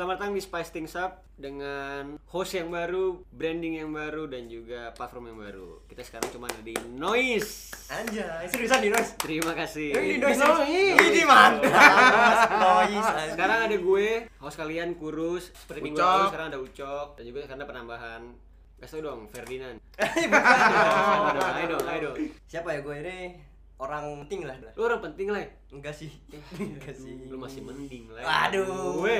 Selamat datang di Spice Things Up dengan host yang baru, branding yang baru, dan juga platform yang baru. Kita sekarang cuma ada di Noise. Anjay, seriusan di Noise? Terima kasih. Eh, di Noise. Noise. Ini mantap. Noise. Sekarang ada gue, host kalian Kurus, seperti minggu lalu sekarang ada Ucok, dan juga karena penambahan Kasih dong, Ferdinand. Eh, bukan ayo dong, ayo dong. Siapa ya gue ini? Orang penting lah. Lu orang penting lah. Enggak sih. Enggak sih. Lu masih mending lah. Waduh. Gue.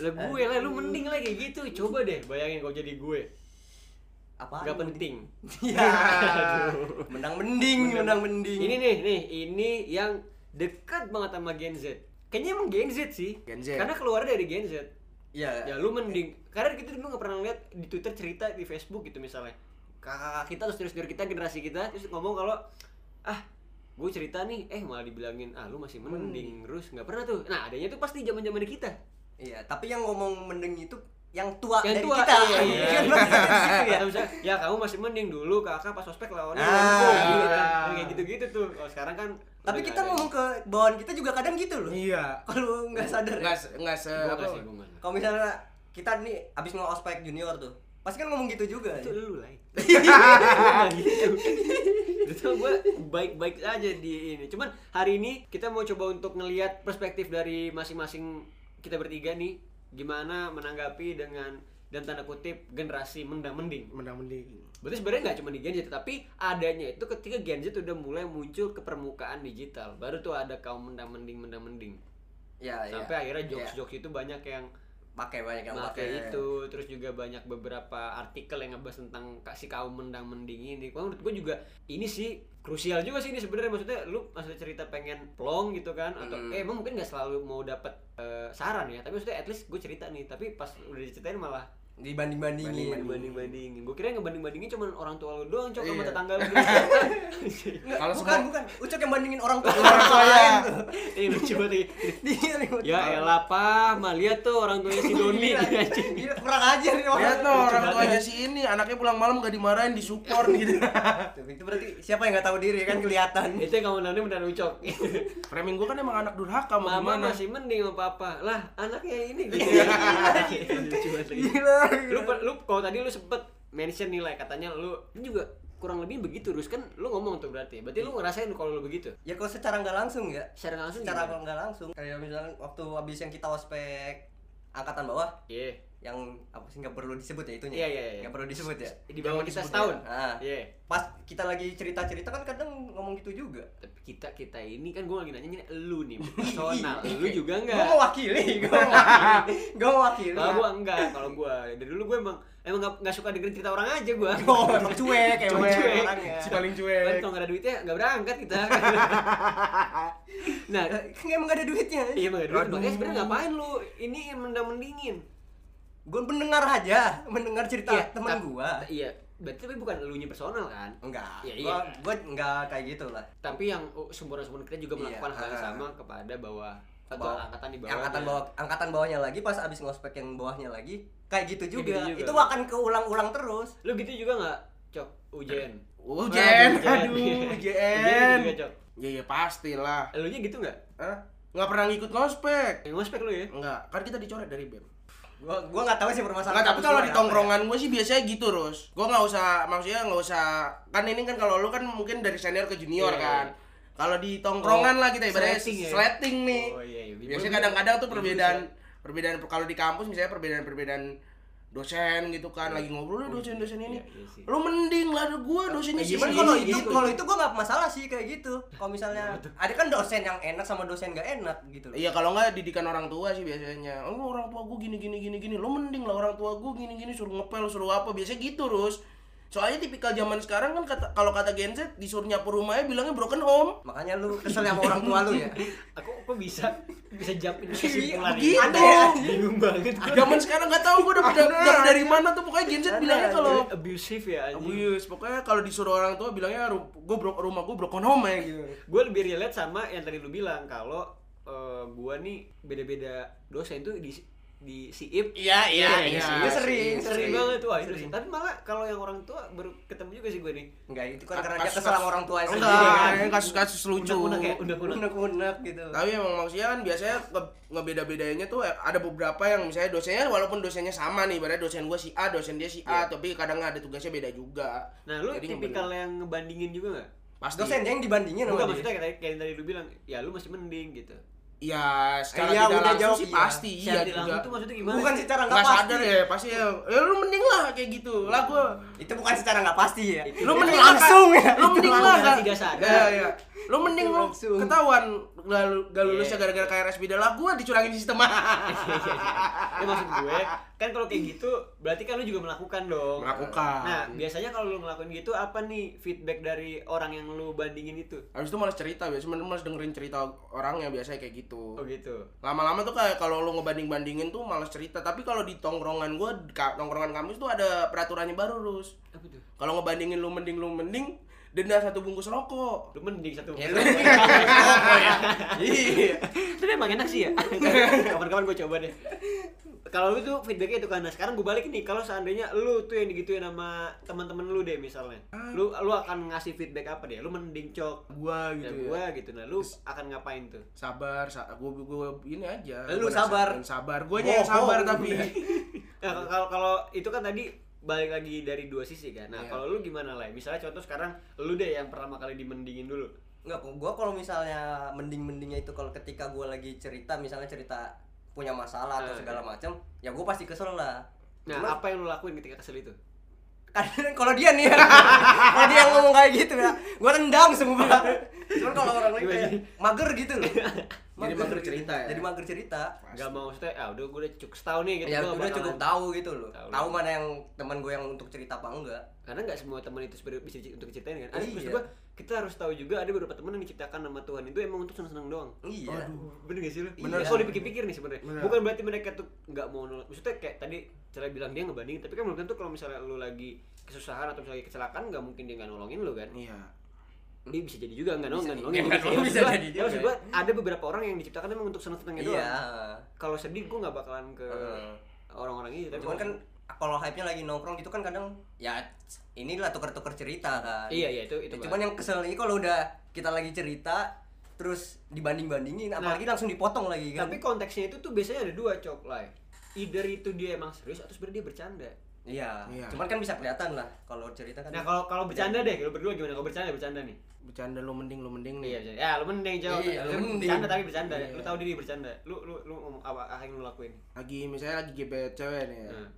Lah gue lah, lu mending lah kayak gitu. Coba deh bayangin kalau jadi gue. Apa? Gak penting. Ya. Menang mending, menang mending. Ini nih, nih, ini yang dekat banget sama Gen Z. Kayaknya emang Gen Z sih. Gen Z. Karena keluar dari Gen Z. ya. Ya lu mending. Karena kita dulu nggak pernah lihat di Twitter cerita di Facebook gitu misalnya. Kakak kita terus terus kita generasi kita terus ngomong kalau ah gue cerita nih eh malah dibilangin ah lu masih mending terus nggak pernah tuh nah adanya tuh pasti zaman zaman kita Iya, tapi yang ngomong mending itu yang tua yang dari tua kita. iya, iya, iya. ya. Atau misalnya, ya kamu masih mending dulu kakak pas ospek lawannya Ah. lampung gitu kan kayak gitu gitu tuh kalau sekarang kan Tapi kita ngomong ke bawahan kita juga kadang gitu loh. Iya. Kalau nggak sadar. Enggak se- enggak se Gua apa? nggak nggak. Kalau misalnya kita nih abis mau ospek junior tuh, pasti kan ngomong gitu juga. itu lu lah gitu itu gue baik-baik aja di ini cuman hari ini kita mau coba untuk ngelihat perspektif dari masing-masing kita bertiga nih gimana menanggapi dengan dan tanda kutip generasi mendang mending Mendang mending. berarti sebenarnya nggak cuma di Gen Z tapi adanya itu ketika Gen Z udah mulai muncul ke permukaan digital baru tuh ada kaum mendang mending mendang mending Ya, ya. sampai akhirnya Ya. jokes jokes itu banyak yang pakai banyak yang pakai itu terus juga banyak beberapa artikel yang ngebahas tentang kasih kaum mendang mending ini. Kalau menurut gue juga ini sih krusial juga sih ini sebenarnya. Maksudnya lu maksudnya cerita pengen plong gitu kan atau Hmm. eh emang mungkin nggak selalu mau dapat eh, saran ya tapi maksudnya at least gue cerita nih. Tapi pas udah diceritain malah dibanding bandingin banding bandingin gue kira yang ngebanding bandingin cuma orang tua lu doang cok sama Iya. tetangga lu Kalau bukan semua bukan ucok yang bandingin orang tua Orang tua ya. lain tuh. ini lucu banget ribut ya elah pa mah lihat tuh orang tuanya si Doni kurang ajar nih orang Lihat tuh orang tuanya si ini, anaknya pulang malam gak dimarahin, disupport gitu. Itu berarti siapa yang nggak tahu diri kan kelihatan itu yang kamu nanti benar ucok Framing gua kan emang anak durhaka mau Mama gimana? masih mending sama papa. Lah, anaknya ini gitu ya. Lucu banget lagi. gila Lu lu kalau tadi lu sempet mention nilai katanya lu ini juga kurang lebih begitu terus kan lu ngomong tuh berarti. Berarti lu ngerasain kalau lu begitu. ya kalau secara nggak langsung ya Secara nggak langsung secara nggak langsung kayak misalnya waktu habis yang kita ospek angkatan bawah Iya. Yang apa sih nggak perlu disebut ya itunya Iya, iya, iya. nggak perlu disebut ya Di bawah kita disebut setahun. ya. Ah. Iya. pas kita lagi cerita cerita kan kadang ngomong gitu juga Tapi kita kita ini kan gua lagi nanya ini lu nih personal. lu juga gue enggak. mewakili gue mewakili gue mewakili Kalau gua enggak, kalau gua dari dulu gua emang emang nggak nggak suka dengerin cerita orang aja gua. oh emang cuek emang Cuek. cuek orangnya Si paling Kan cuek. kalau nggak ada duitnya nggak berangkat kita. nah, kan emang gak ada duitnya iya emang nggak ada duit. Makanya sebenarnya ngapain lu ini mendang mendingin? Gue mendengar aja mendengar cerita Iya, teman tap- gue Iya, berarti tapi bukan elunya personal kan? enggak Iya, gue iya. gue enggak kayak gitu lah Tapi yang oh, sumber-sumber kita juga Iya, melakukan hal yang sama kepada bawah atau Bawah. angkatan di bawah. angkatan bawah angkatan bawahnya lagi pas abis ngospek yang bawahnya lagi kayak gitu juga, gitu juga. itu akan keulang-ulang terus Lu gitu juga nggak, Cok? Ujen. Ujen, Ah, aduh, Ujen Ujen. juga, Cok. Ya ya pastilah. Elunya gitu nggak? Hah? Nggak pernah ngikut ngospek. Ngospek lu ya? Enggak, kan kita dicoret dari BEM. Gua gua nggak tahu sih permasalahan Enggak, tapi kalau gua di apa ya. tongkrongan gue sih biasanya gitu, Rus. Gue nggak usah, maksudnya nggak usah. Kan ini kan kalau lu kan mungkin dari senior ke junior Iya, kan. Kalau di tongkrongan Oh, lah kita ibaratnya sleting ya? sleting nih. Oh iya, iya. Biasanya kadang-kadang tuh perbedaan perbedaan kalau di kampus misalnya perbedaan-perbedaan dosen gitu kan lagi ngobrol "Eh, dosen-dosen ini. Iya, iya sih. Lu mending lah gua dosennya Ya, si gimana si kalau ini, itu kalau itu gua nggak masalah sih kayak gitu kalau misalnya ada kan dosen yang enak sama dosen nggak enak gitu loh. Iya kalau nggak didikan orang tua sih biasanya. Oh orang tua gua gini gini gini gini. Lo mending lah orang tua gua gini gini suruh ngepel suruh apa biasanya gitu terus. Soalnya tipikal zaman sekarang kan kata kalau kata Gen Z disuruh nyapu rumahnya bilangnya broken home. makanya lu kesel sama orang tua lu ya Aku kok bisa bisa jump in Iya, kesimpulan begitu. ini? Ada ya? Bingung banget. gua. Zaman sekarang nggak tahu gua dapet dapet dari mana tuh pokoknya Gen Z bilangnya kalau abusive ya anjing. abuse pokoknya kalau disuruh orang tua bilangnya gua bro, rumah gua broken home ya gitu. gue lebih relate sama yang tadi lu bilang kalau eh, gua nih beda-beda dosen tuh di di siip Iya, iya, Iya, iya. Dia sering, sering sering. banget tuh wah, itu sih. tapi malah kalau yang orang tua baru ketemu juga sih gue nih Enggak, itu kan karena dia kesel sama orang tua Enggak, sendiri kan. ini kasus-kasus lucu. unek-unek ya unek-unek gitu. Tapi emang maksudnya kan biasanya nge- ngebeda-bedainnya tuh eh, ada beberapa yang misalnya dosennya walaupun dosennya sama nih, berarti dosen gua si A, dosen dia si A, tapi kadang ada tugasnya beda juga. nah lu tipikal yang ngebandingin juga nggak pasti. Dosen yang dibandingin sama dia. maksudnya kayak, kayak yang tadi lu bilang ya lu masih mending gitu Ya, secara Iya, tidak udah langsung jawab sih iya. pasti iya Secara tidak juga. langsung tuh maksudnya gimana Bukan sih? secara Nggak pasti. sadar ya, pasti ya. Ya lu mending lah kayak gitu. Lah gua Itu bukan secara nggak pasti ya. Itu lu Itu mending langsung ya. Lu mending Itu lah langsung nggak- tidak sadar. Iya, iya. Lu mending lu ketahuan gak, gak lulusnya Iya. gara-gara KRS beda lah gua dicurangin sistem. ya maksud gue kan kalau kayak gitu berarti kan lu juga melakukan dong Melakukan. nah biasanya kalau lu ngelakuin gitu apa nih feedback dari orang yang lu bandingin itu Habis itu malas cerita, biasanya malas dengerin cerita orang yang biasanya kayak gitu. oh gitu lama-lama tuh kayak kalau lu ngebanding-bandingin tuh malas cerita tapi kalau di tongkrongan ka- tongkrongan kampus tuh ada peraturannya baru terus apa tuh kalau ngebandingin lu mending lu mending denda satu bungkus rokok. Lu mending satu Ya, lu mending rokok. Ya. iya. Tapi emang enak sih ya. Kapan-kapan gue coba deh. Kalau lu tuh feedbacknya itu kan nah sekarang gue balik nih kalau seandainya lu tuh yang digituin sama teman-teman lu deh misalnya lu lu akan ngasih feedback apa deh? Lu mending cok gua gitu ya. gua gitu. Nah lu akan ngapain tuh? Sabar sa gua, gua ini aja. Lu sabar. sabar. Gua yang sabar tapi. Nah, kalau kalau itu kan tadi balik lagi dari dua sisi kan. Nah, Iya. kalau lu gimana lah? Misalnya contoh sekarang lu deh yang pertama kali dimendingin dulu. Enggak, gua kalau misalnya mending-mendingnya itu kalau ketika gua lagi cerita misalnya cerita punya masalah atau Ah, segala iya. macam, ya gua pasti kesel lah. Nah, Cuma- apa yang lu lakuin ketika kesel itu? kadang kalau dia nih kalau dia ngomong kayak gitu ya gua tendang semua cuman kalau orang lain kayak mager gitu loh Jadi mager cerita ya? jadi mager cerita Gak mau maksudnya, ah udah gue udah cukup setahun nih gitu. ya gua udah cukup tahu gitu loh Tahu. tahu mana yang teman gue yang untuk cerita apa enggak Karena nggak semua teman itu bisa untuk diceritain kan. Ada Iya. maksud gua kita harus tahu juga ada beberapa teman yang diciptakan sama Tuhan itu emang untuk seneng-seneng doang. iya Bener gak sih lu? Bener. Kalau dipikir-pikir nih sebenarnya. Bukan berarti mereka tuh nggak mau nolak. Maksudnya kayak tadi cara bilang dia ngebandingin, tapi kan belum tentu kalau misalnya lu lagi kesusahan atau misalnya kecelakaan nggak mungkin dia nggak nolongin lu kan. iya dia bisa jadi juga nggak Bisa- nolongin iya, gitu. bisa Maksud gua- jadi ya juga. maksud gua ada beberapa orang yang diciptakan emang untuk seneng-senengnya doang. Iya kalau sedih gua nggak bakalan ke orang-orang itu tapi cuman kan kalau hype-nya lagi nongkrong gitu kan kadang ya inilah tuker-tuker cerita kan. Iya iya itu itu Ya, cuman yang kesel ini kalau udah kita lagi cerita terus dibanding-bandingin Nah, apalagi langsung dipotong lagi kan. tapi konteksnya itu tuh biasanya ada dua cok. Lah either itu dia emang serius atau sebenarnya dia bercanda iya Iya. cuman kan bisa kelihatan lah kalau cerita kan nah kalau kalau bercanda deh lu berdua gimana? Kalau bercanda bercanda nih. Bercanda lu mending lu mending iya nih bercanda. ya lu mending jawab Iya, lu Lu mending. bercanda tapi bercanda. Iya. lu tahu diri bercanda. Lu lu lu ngomong apa apa yang lu lakuin? Lagi misalnya lagi gebet cewek nih ya. Nah,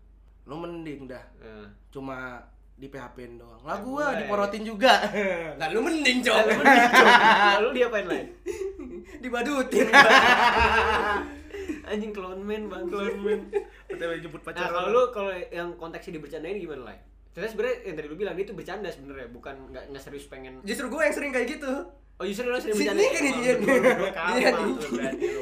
lu mending dah. Nah. cuma di PHP doang. Lah Lah, gua gua, diporotin juga. Nah, lu mending Nah, cowok lu mending, Cok. Lalu diapain lain? Dibadutin anjing clone man bang clone man Betul jemput Nah kalau lu kalau yang konteksnya dibercandain gimana lah? Terus sebenarnya yang tadi lu bilang dia itu bercanda sebenarnya, bukan nggak nggak serius pengen. justru gue yang sering kayak gitu Oh justru lu sering Sini bercanda. kan Wah, dia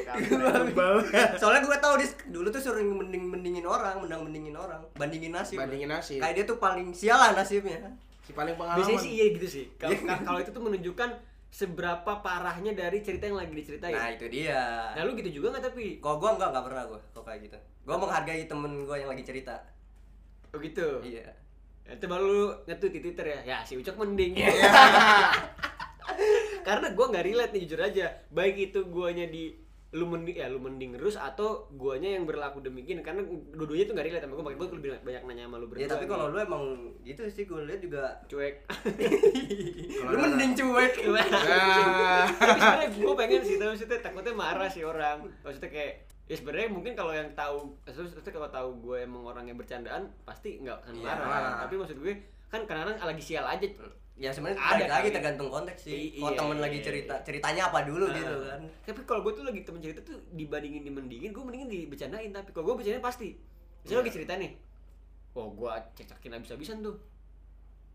Dia soalnya gue tahu dia dulu tuh sering mending mendingin orang mendang mendingin orang bandingin nasib Bandingin nasib. kayak dia tuh paling sialan nasibnya si paling pengalaman Biasanya sih iya gitu sih. Kalau Iya. kalau itu tuh menunjukkan seberapa parahnya dari cerita yang lagi diceritain. nah itu dia Nah lu gitu juga nggak tapi? kok gue enggak enggak pernah gue kok kayak gitu gue menghargai temen gue yang lagi cerita Oh gitu. iya Itu baru lu nge-tweet di Twitter ya. Ya si Ucok mending. Iya. Karena gua nggak relate nih jujur aja. Baik itu guanya di lu mending ya lu mending terus atau guanya yang berlaku demikian karena dua-duanya tuh nggak relate sama gua makanya gua lebih banyak nanya sama lu berdua ya tapi nih. kalau lu emang gitu sih gue lihat juga cuek lu mending cuek Ah. tapi sebenarnya gue pengen sih tapi maksudnya takutnya marah sih orang maksudnya kayak ya sebenarnya mungkin kalau yang tahu maksudnya kalau tahu gue emang orang yang bercandaan pasti nggak akan Iya. marah tapi maksud gue kan kadang-kadang lagi sial aja ya sebenarnya Ada lagi kali. tergantung konteks sih I- kalau iya, temen iya, lagi iya. cerita ceritanya apa dulu Nah, gitu kan tapi kalau gue tuh lagi temen cerita tuh dibandingin dimendingin gue mendingin dibercandain tapi kalau gue bercandain pasti misalnya Iya. lagi cerita nih oh gue cek-cekin abis-abisan tuh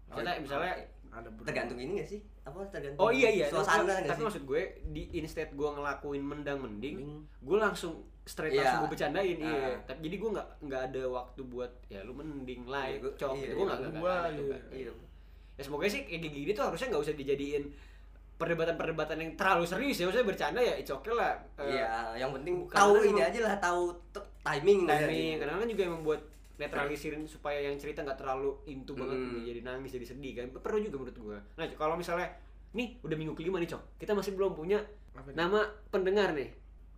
misalnya Oh, misalnya ada beberapa. tergantung ini gak sih apa tergantung Oh iya iya, suasana tapi, tapi sih maksud gue di instead gue ngelakuin mendang mending, Mending. gue langsung straight Iya. langsung gue bercandain iya. Ah. Tapi jadi gue nggak nggak ada waktu buat ya lu mending lah, Iya, gua- cok. iya, gitu. gue nggak iya, nggak gua, ada tuh iya. kan. Iya. Ya semoga sih kayak gini tuh harusnya nggak usah dijadiin perdebatan-perdebatan yang terlalu serius ya, maksudnya bercanda ya it's okay lah. Eh, Iya, yang penting bukan tahu karena ini emang- aja lah, tahu timing ya. timing. kadang-kadang juga emang buat netralisirin supaya yang cerita nggak terlalu into banget Hmm. jadi nangis jadi sedih kan. Perlu juga menurut gua. Nah kalau misalnya nih udah minggu kelima nih cok. Kita masih belum punya nama pendengar nih.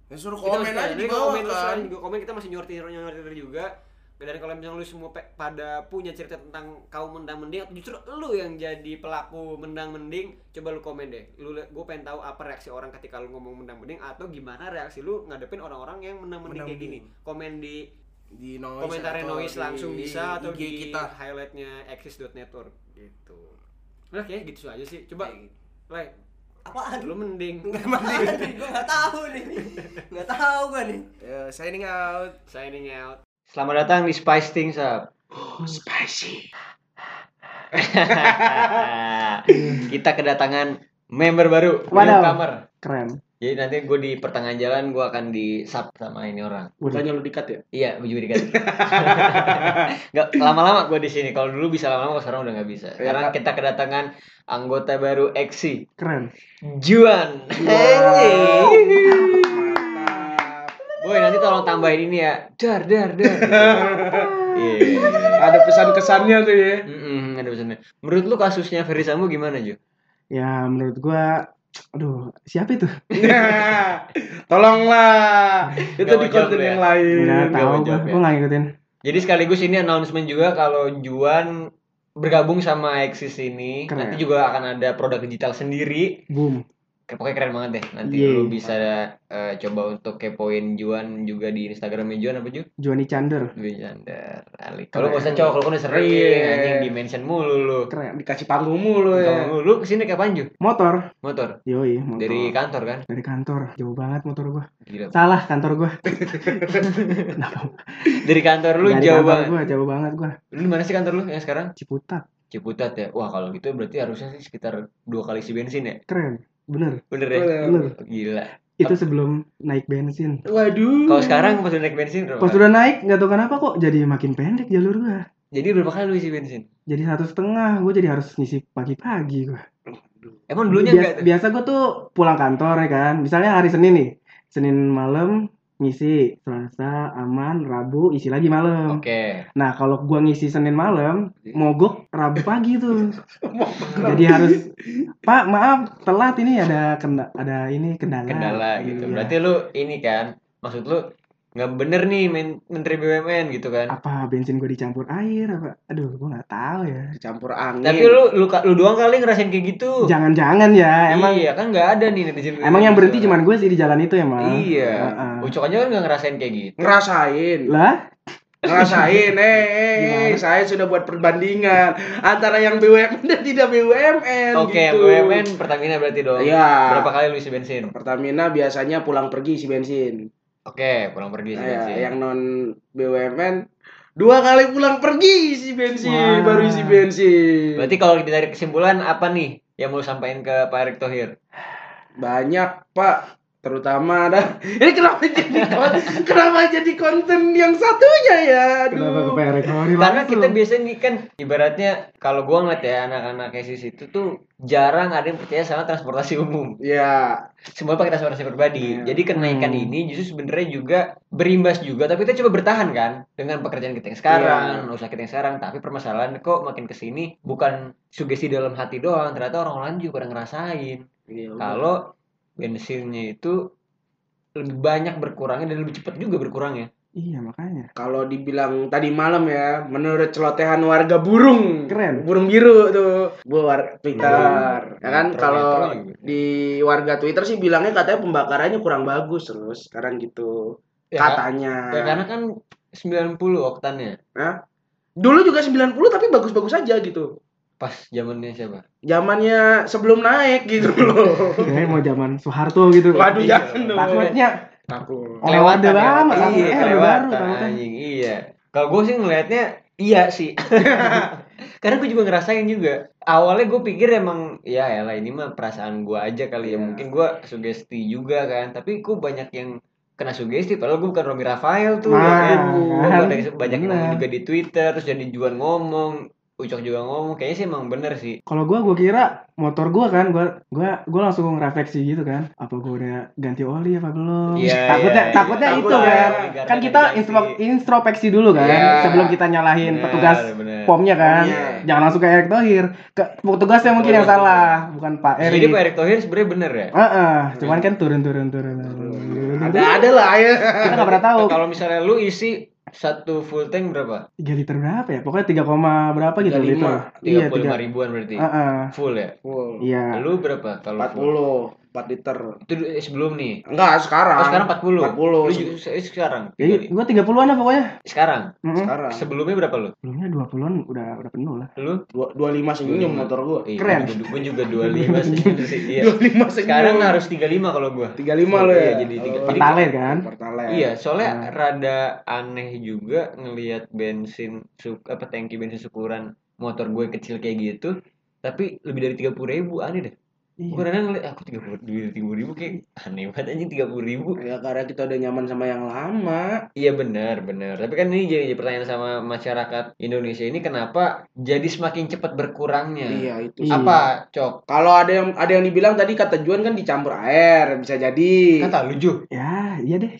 Ya, suruh Kita komen masih- aja di bawah komen, kan. juga. Komen kita masih nyortir nyortir juga dan kalau misalnya lu semua pe- pada punya cerita tentang kaum mendang mending atau justru lu yang jadi pelaku mendang mending coba lu komen deh lu gue pengen tahu apa reaksi orang ketika lu ngomong mendang mending atau gimana reaksi lu ngadepin orang-orang yang mendang mending kayak gini komen di Di noise komentar atau noise di langsung bisa atau IG di kita. highlightnya exis.network gitu oke gitu aja sih coba Kayak gitu. Lai, Apaan? lu mending Nggak nih, gue nggak tahu nih. Nggak tahu gue nih. Ya, signing out. signing out selamat datang di Spice Things Up Spicy. kita kedatangan member baru Wadaw. newcomer Keren. jadi nanti gue di pertengahan jalan gue akan di sub sama ini orang Bukannya lu dikat ya? iya gue juga diganti nggak lama-lama gue di sini kalau dulu bisa lama-lama kalau sekarang udah nggak bisa Iya, karena Kak. kita kedatangan anggota baru Exi Keren. Juan Mantap. Boy nanti tolong tambahin ini ya dar dar dar Iya. Ada pesan kesannya tuh ya. Mm-mm, ada pesannya. Menurut lu kasusnya Ferry Sambo gimana, Ju? Ya menurut gua aduh, siapa itu? Tolonglah. Itu Nggak di konten ya? yang lain. Enggak nggak tahu gua. jawab ya. Gua enggak ngikutin. Jadi sekaligus ini announcement juga kalau Juan bergabung sama Exis ini Keren. nanti juga akan ada produk digital sendiri. Boom. Pokoknya keren banget deh. Nanti Yeay. lu bisa eh, coba untuk kepoin Juan juga di Instagramnya Juan apa Ju? Johnny Chander. Juan Chandar. Ali. Kalau usah cowok, kalau udah sering Iya. anjing di mention mulu lu. Keren. Dikasih panggung mulu ya. Kamu lu ke sini kapan Ju? Motor. Motor. Yoi, motor. Dari kantor kan? dari kantor. Jauh banget motor gua. Gila. Salah kantor gua. Dari kantor lu dari jauh kantor banget. gua, jauh banget gua. Lu mana sih kantor lu yang sekarang? Ciputat. Ciputat ya. Wah, kalau gitu berarti harusnya sih sekitar dua kali isi bensin ya. Keren. Bener. Bener ya? Bener. Gila. Itu sebelum naik bensin. Waduh. Kalau sekarang pas udah naik bensin berapa? Pas udah naik, nggak tahu kenapa kok jadi makin pendek jalur gua. Jadi berapa kali lu isi bensin? Jadi satu setengah, gua jadi harus ngisi pagi-pagi gua. Emang dulunya biasa, biasa gue tuh pulang kantor ya kan misalnya hari Senin nih Senin malam ngisi Selasa aman Rabu isi lagi malam Oke. nah kalau gua ngisi Senin malam mogok Rabu pagi tuh jadi harus Pak maaf telat ini ada kenda ada ini kendala Kendala gitu. Iya. Berarti lu ini kan maksud lu nggak bener nih men- Menteri BUMN gitu kan. apa bensin gue dicampur air apa aduh gue nggak tahu ya Dicampur angin. Tapi lu lu lu doang kali ngerasain kayak gitu. jangan-jangan ya emang iya kan nggak ada nih netizen. emang yang berhenti gitu. cuman gue sih di jalan itu emang Iya. Heeh. Ucok aja kan nggak ngerasain kayak gitu. ngerasain. lah Ngerasain, eh, eh, eh, Gimana? saya sudah buat perbandingan antara yang BUMN dan tidak BUMN. Oke, gitu. BUMN Pertamina berarti dong. Iya. Berapa kali lu isi bensin? Pertamina biasanya pulang pergi isi bensin. Oke, pulang pergi isi Nah, bensin. yang non BUMN dua kali pulang pergi isi bensin, Wah. baru isi bensin. Berarti kalau ditarik kesimpulan apa nih yang mau sampaikan ke Pak Erick Thohir? banyak Pak, terutama ada ini kenapa jadi kenapa jadi konten yang satunya ya? kenapa Aduh. Karena kita biasanya nih kan ibaratnya kalau gua ngeliat ya anak-anak KSIS itu tuh jarang ada yang percaya sama transportasi umum. Ya, Semua pakai transportasi pribadi. Iya. Jadi kenaikan Hmm. ini justru sebenarnya juga berimbas juga tapi kita coba bertahan kan dengan pekerjaan kita yang sekarang, Iya. usaha kita yang sekarang, tapi permasalahan kok makin ke sini bukan sugesti dalam hati doang, ternyata orang lain juga pada ngerasain. Iya, Kalau bensinnya itu lebih banyak berkurangnya dan lebih cepat juga berkurangnya. iya makanya. Kalau dibilang tadi malam ya, menurut celotehan warga burung, Keren. burung biru tuh, buat Twitter, ya kan? Kalau di warga Twitter sih bilangnya katanya pembakarannya kurang bagus terus. Sekarang gitu, Ya, katanya. Ya, karena kan 90 oktannya. Dulu juga 90 tapi bagus-bagus aja gitu. Pas zamannya siapa? Zamannya sebelum naik gitu loh. Kayaknya mau zaman Soeharto gitu Waduh Iya. jangan dong. takutnya Takut. Oh, Orde lama, iya, kelewatan, baru, takutnya. anjing, iya. Kalau gue sih ngelihatnya iya sih. Karena gue juga ngerasain juga. Awalnya gue pikir emang ya elah ini mah perasaan gue aja kali ya. Iya. Mungkin gue sugesti juga kan. Tapi gue banyak yang kena sugesti padahal gue bukan Romi Rafael tuh ya Ah, kan. Gue kan. banyak, yang juga di Twitter terus jadi Juan ngomong Ucok juga ngomong kayaknya sih emang bener sih Kalau gua gua kira motor gua kan gua gua gua langsung ngerefleksi gitu kan. Apa gua udah ganti oli apa belum? Iya, takutnya iya, takutnya iya. itu Takut, kan. iya, Kan karena kita ganti. instro- introspeksi dulu kan Iya. sebelum kita nyalahin Bener, petugas bener. pomnya kan. Pomnya. Jangan langsung ke Erick Thohir. Ke petugasnya mungkin yang salah, bukan Pak jadi Erick. Pak Erick Thohir sebenarnya bener ya Heeh, cuman kan turun turun turun. Ada ada lah ya. Kita nggak pernah tahu. kalau misalnya lu isi satu full tank berapa 3 liter berapa ya? Pokoknya 3, koma berapa gitu 35. liter. tiga Iya, puluh lima 3. ribuan berarti Heeh. full ya Full. Iya. lu berapa kalau full 40, 4 liter. itu eh, sebelum nih Enggak, sekarang. oh sekarang 40 40. lu juga se- sekarang Jadi gua 30-an lah pokoknya. sekarang Heeh. Sekarang. sebelumnya berapa lu Sebelumnya 20-an udah udah penuh lah. lu Dua- 25 senyum motor gua. Iya, Keren. Gue juga, gua juga 25 sih. Iya. 25 senyum. Sekarang harus 35 kalau gua. 35 lo Iya, ya. jadi tiga- Oh. jadi- Pertalite kan? Iya, soalnya Nah. rada aneh juga ngelihat bensin su- apa tangki bensin syukuran motor gue kecil kayak gitu, tapi lebih dari 30 ribu aneh deh. Iya. Gue kadang ngeliat aku 30 lebih dari 30 ribu kayak aneh banget anjing 30 ribu. Ya karena kita udah nyaman sama yang lama. Iya benar benar. Tapi kan ini jadi, pertanyaan sama masyarakat Indonesia ini kenapa jadi semakin cepat berkurangnya? Iya, itu. Iya. Apa cok? Kalau ada yang ada yang dibilang tadi kata Juan kan dicampur air, bisa jadi. Kata lu Ju. Ya, iya deh.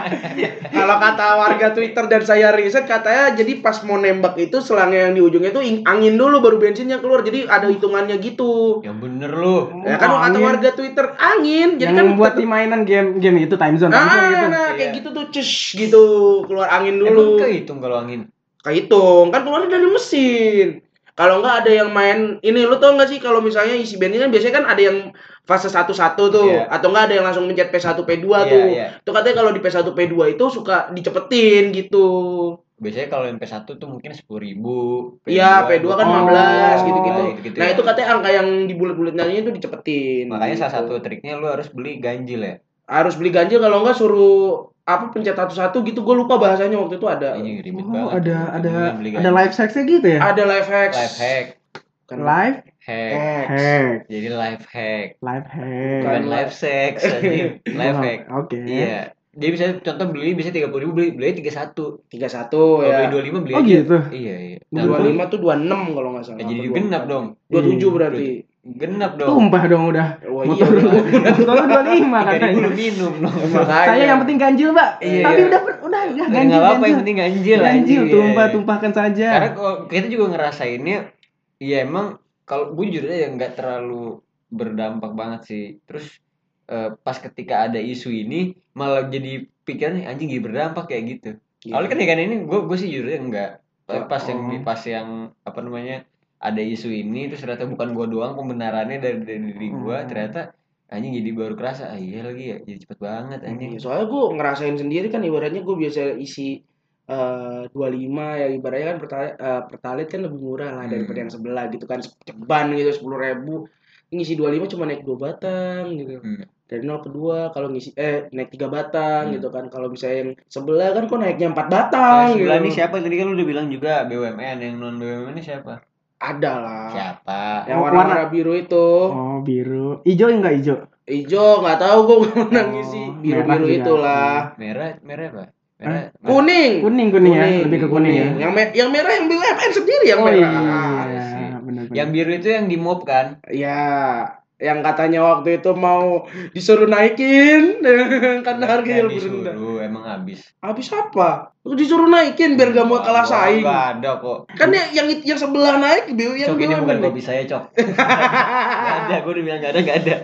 Kalau kata warga Twitter dan saya riset katanya jadi pas mau nembak itu selangnya yang di ujungnya itu angin dulu baru bensinnya keluar. Jadi ada hitungannya gitu. Yang bener lu. Ya kan kata warga Twitter angin. Jadi yang kan membuat di mainan game game itu time zone, time zone gitu. nah, kayak Iya. gitu tuh cus gitu keluar angin Emang dulu. kehitung kalau angin. Kehitung kan keluarnya dari mesin. Kalau nggak ada yang main ini lu tau nggak sih kalau misalnya isi bensin kan biasanya kan ada yang fase 1-1 tuh Iya. atau nggak ada yang langsung mencet P1 P2 Iya, tuh. iya. Itu katanya kalau di P1 P2 itu suka dicepetin gitu. Biasanya kalau MP1 tuh mungkin 10 ribu. Iya, P2 kan Oh. 15 gitu-gitu. gitu Nah, itu katanya angka yang di bulat-bulatnya itu dicepetin. Makanya gitu. salah satu triknya lu harus beli ganjil ya. harus beli ganjil kalau nggak suruh apa pencet satu-satu gitu. Gue lupa bahasanya waktu itu ada. Ini ribet Oh, banget. ada ada beli ada live hacksnya gitu ya? Ada life hacks. life hack, Kan Live hack. hack, Jadi life hack. live hack. Bukan life sex, life Oh, hack. Oke. Iya. Jadi bisa contoh beli bisa 30 ribu beli beli 31. 31 Kalau ya. beli 25 beli Oh aja. gitu. Iya, iya. Nah, 25 tuh 26 kalau nggak salah. Ya, jadi genap 24? dong. 27 berarti. Genap dong. Tumpah dong udah. Wah, Motor iya. lu. Motor lu 25 Tiga ribu lu katanya. minum dong. Saya yang penting ganjil, Mbak. Iya. Tapi udah udah ya, Ganjil, ganjil. apa-apa yang penting ganjil Ganjil iya, tumpah iya. tumpahkan saja. Karena kalau kita juga ngerasainnya ya emang kalau gue jujur aja nggak terlalu berdampak banget sih. Terus eh, pas ketika ada isu ini malah jadi pikiran anjing jadi berdampak kayak gitu. Iya. Awalnya kan ya kan ini gue gue sih jujur enggak. Tapi Oh. pas yang pas yang apa namanya ada isu ini terus ternyata bukan gue doang pembenarannya dari dari diri gue Hmm. ternyata anjing jadi baru kerasa ah iya lagi ya jadi cepet banget anjing. Iya, soalnya gue ngerasain sendiri kan ibaratnya gue biasa isi eh 25 ya ibaratnya kan pertalite, eh, pertalite kan lebih murah lah daripada Hmm. yang sebelah gitu kan ceban gitu 10 ribu ngisi 25 cuma naik 2 batang gitu Hmm. dari 0 ke 2 kalau ngisi eh naik 3 batang Hmm. gitu kan kalau misalnya yang sebelah kan kok naiknya 4 Nah, batang sebelah gitu. ini siapa tadi kan lu udah bilang juga BUMN yang non BUMN ini siapa? ada lah Siapa? yang Oh, warna-warna biru itu Oh, biru. Ijo enggak ijo? hijau nggak tahu gue pernah Oh, ngisi merah biru-biru juga. itulah Merah, merah apa? Merah. kuning Kuning kuning ya, lebih ke kuning ya. yang me- yang merah yang BUMN sendiri yang Oh merah iya, sih. benar Yang biru itu yang di mop kan? Ya, yang katanya waktu itu mau disuruh naikin karena harganya Nggak lebih rendah. emang habis. Habis apa? Disuruh naikin biar gak mau kalah saing. Gak ada kok. Kan yang yang, yang sebelah naik BU yang Cok ini bukan nih. kopi saya, Cok. gak ada, gue udah bilang gak ada, gak ada.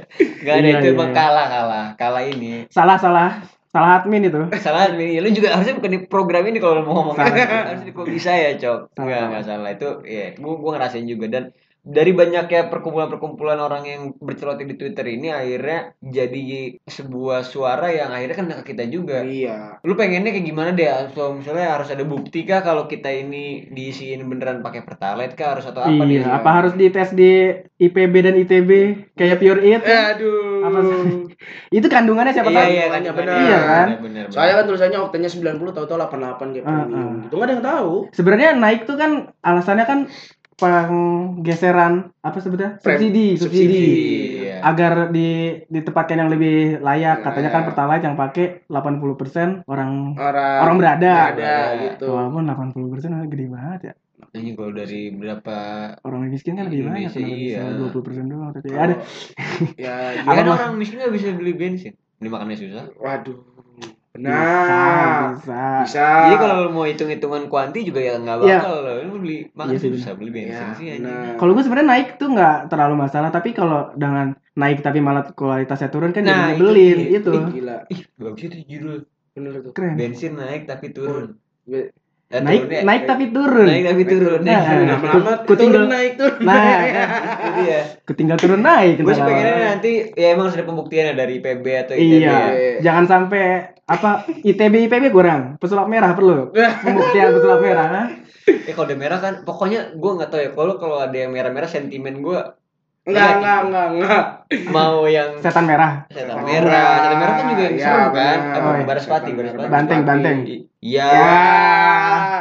Gak ada, Iya, itu iya, emang iya. kalah, kalah. Kalah ini. Salah salah salah admin itu. Salah ini, lu juga harusnya bukan di program ini kalau mau ngomong. Harusnya di kopi saya, Cok. Salah. Enggak, enggak salah. Itu, ya, gue gue ngerasain juga. Dan dari banyaknya perkumpulan-perkumpulan orang yang berceloteh di Twitter ini akhirnya jadi sebuah suara yang akhirnya kena ke kita juga. Iya. Lu pengennya kayak gimana deh? Atau misalnya harus ada bukti kah kalau kita ini diisiin beneran pakai pertalite kah harus atau apa iya, dia? apa harus dites di IPB dan ITB kayak Pure Eat? Aduh. Apa sih? itu kandungannya siapa Iya, tahu? iya, Kandungannya kan, benar. Iya, kan? Bener, bener, Soalnya kan tulisannya oktannya 90 tahu-tahu 88 kayak Ah, premium. ah. Gitu nggak ada yang tahu. Sebenarnya naik tuh kan alasannya kan penggeseran apa sebetulnya subsidi subsidi. Subsidi, iya. agar di ditempatkan yang lebih layak. Katanya kan. Pertalite yang pakai 80% orang Orang orang berada. ada gitu. Walaupun 80% gede banget ya. Ini kalau dari berapa Orang miskin kan lebih banyak iya. bisa 20% doang tapi ada. Ya, Ya kan Mas? orang miskin nggak bisa beli bensin. Beli makannya susah. waduh. Bisa, Nah, bisa. bisa. Jadi kalau mau hitung-hitungan kuanti juga ya nggak Iya. bakal loh. Lu beli makan Iya sih, susah beli bensin Ya, sih nah. Kalau gue sebenarnya naik tuh nggak terlalu masalah, tapi kalau dengan naik tapi malah kualitasnya turun kan Nah, jadi itu nyebelin dia. itu. Ih, gila. Ih, bagus itu judul. Bener tuh. Keren. Bensin naik tapi turun. Be- Eh, Naik turunnya- naik tapi turun. naik tapi turun. Nah, Naik turun. Lama-lama Ku tinggal- turun naik tuh. Nah, Itu dia. ketinggal turun naik. Gue sih pengennya nanti ya emang harus ada pembuktiannya dari PB atau ITB Iya, ya. jangan sampai apa ITB IPB kurang, pesulap merah perlu. Pembuktian pesulap merah. ha? Ya kalau udah merah kan, pokoknya gue nggak tahu ya. Kalau kalau ada yang merah-merah sentimen gue Enggak, enggak, enggak, enggak. mau yang Setan merah. setan merah, setan merah kan juga yang iya, seru kan. Apa Oh, iya. Baraspati, Setan Baraspati. merah, Banteng, banteng. Iya. Ya.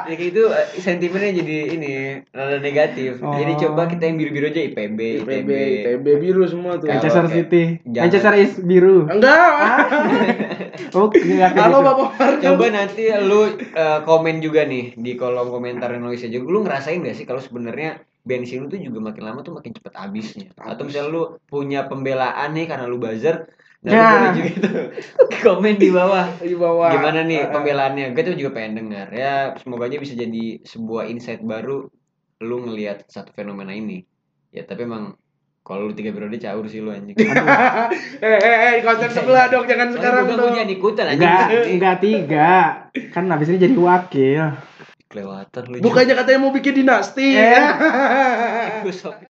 Ya kayak gitu eh, sentimennya jadi ini rada negatif. Oh. Jadi coba kita yang biru-biru aja IPB, IPB, ITB. ITB biru semua tuh. Manchester City. jangan. Manchester is biru. Enggak. Oh, enggak kayak Halo. Bapak Warga. Coba nanti lu eh, komen juga nih di kolom komentar yang nulis aja. Lu ngerasain gak sih kalau sebenarnya bensin lu tuh juga makin lama tuh makin cepet habisnya. Atau misalnya lu punya pembelaan nih karena lu buzzer, nah Ya. boleh juga tuh komen di bawah. di bawah. Gimana nih pembelaannya? Gue tuh juga pengen dengar. Ya, semoga aja bisa jadi sebuah insight baru lu ngelihat satu fenomena ini. Ya, tapi emang kalau lu tiga periode caur sih lu anjing. eh, eh, eh, di konten sebelah dong, jangan sekarang Soalnya dong. gue jangan ikutan anjing. Enggak, enggak tiga. Kan habis ini jadi wakil. Kelewatan lu. Bukannya katanya mau bikin dinasti. Eh. Sok.